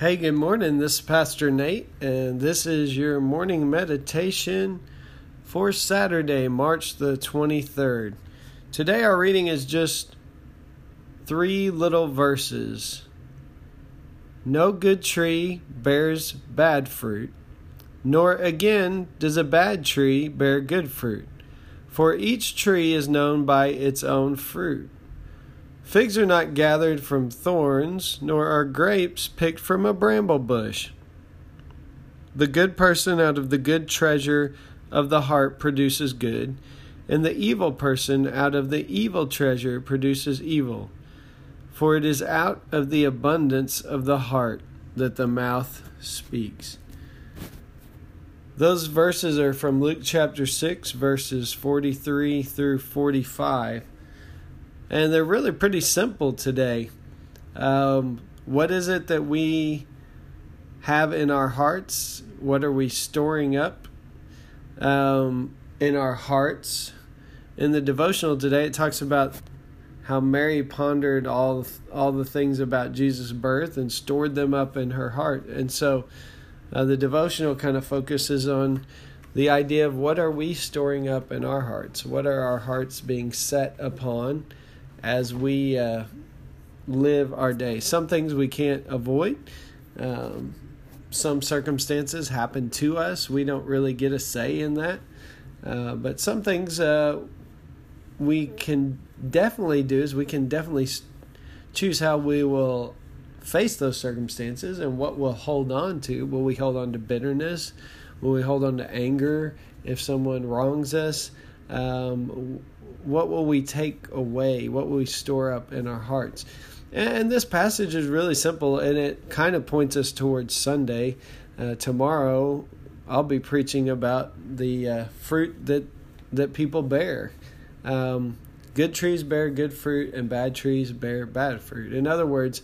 Hey, good morning. This is Pastor Nate, and this is your morning meditation for Saturday, March the 23rd. Today, our reading is just three little verses. No good tree bears bad fruit, nor again does a bad tree bear good fruit, for each tree is known by its own fruit. Figs are not gathered from thorns, nor are grapes picked from a bramble bush. The good person out of the good treasure of the heart produces good, and the evil person out of the evil treasure produces evil. For it is out of the abundance of the heart that the mouth speaks. Those verses are from Luke chapter 6, verses 43 through 45 and they're really pretty simple today. Um, what is it that we have in our hearts? What are we storing up um, in our hearts? In the devotional today, it talks about how Mary pondered all all the things about Jesus' birth and stored them up in her heart. And so, uh, the devotional kind of focuses on the idea of what are we storing up in our hearts? What are our hearts being set upon? As we uh, live our day. Some things we can't avoid. Um, some circumstances happen to us. We don't really get a say in that. Uh, but some things uh, we can definitely do is we can definitely choose how we will face those circumstances and what we'll hold on to. Will we hold on to bitterness? Will we hold on to anger if someone wrongs us? Um, what will we take away? What will we store up in our hearts? And this passage is really simple and it kind of points us towards Sunday. Uh, tomorrow, I'll be preaching about the uh, fruit that, that people bear. Um, good trees bear good fruit, and bad trees bear bad fruit. In other words,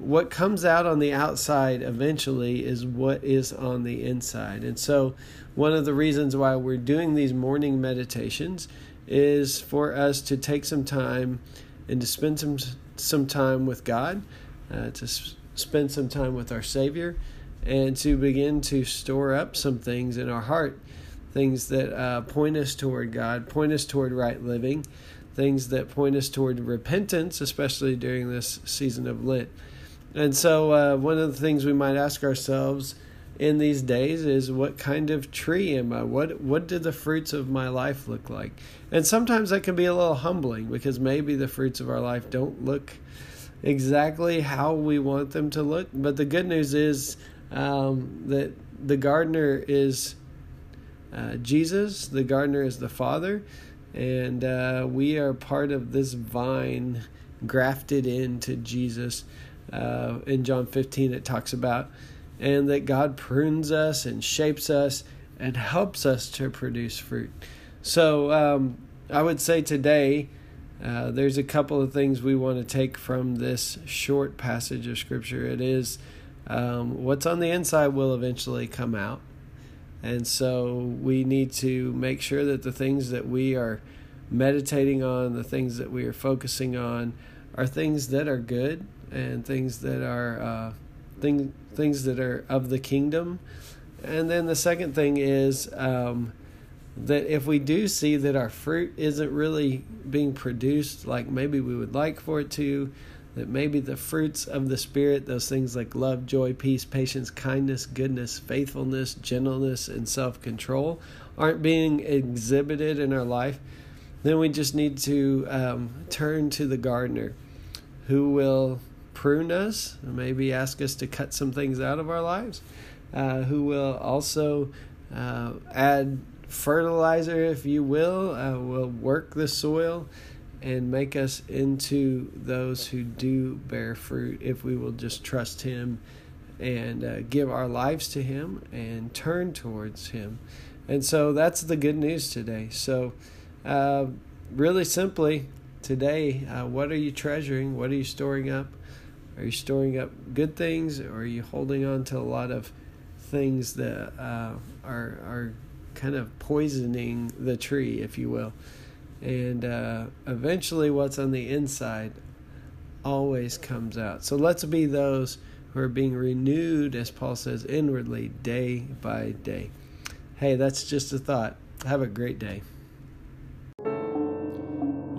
what comes out on the outside eventually is what is on the inside. And so, one of the reasons why we're doing these morning meditations is for us to take some time and to spend some some time with God, uh, to s- spend some time with our Savior, and to begin to store up some things in our heart, things that uh, point us toward God, point us toward right living, things that point us toward repentance, especially during this season of Lent. And so, uh, one of the things we might ask ourselves in these days is what kind of tree am I? What what do the fruits of my life look like? And sometimes that can be a little humbling because maybe the fruits of our life don't look exactly how we want them to look. But the good news is um, that the gardener is uh, Jesus. The gardener is the Father, and uh, we are part of this vine grafted into Jesus. Uh, in John 15, it talks about and that God prunes us and shapes us and helps us to produce fruit. So um, I would say today uh, there's a couple of things we want to take from this short passage of Scripture. It is um, what's on the inside will eventually come out. And so we need to make sure that the things that we are meditating on, the things that we are focusing on, are things that are good and things that are uh, thing, things that are of the kingdom. And then the second thing is um, that if we do see that our fruit isn't really being produced like maybe we would like for it to, that maybe the fruits of the Spirit, those things like love, joy, peace, patience, kindness, goodness, faithfulness, gentleness, and self control, aren't being exhibited in our life, then we just need to um, turn to the gardener who will prune us, maybe ask us to cut some things out of our lives, uh, who will also uh, add fertilizer, if you will, uh, will work the soil and make us into those who do bear fruit if we will just trust Him and uh, give our lives to Him and turn towards Him. And so that's the good news today. So, uh, really simply, today, uh, what are you treasuring? What are you storing up? Are you storing up good things, or are you holding on to a lot of things that uh, are are kind of poisoning the tree, if you will? And uh, eventually, what's on the inside always comes out. So let's be those who are being renewed, as Paul says, inwardly, day by day. Hey, that's just a thought. Have a great day.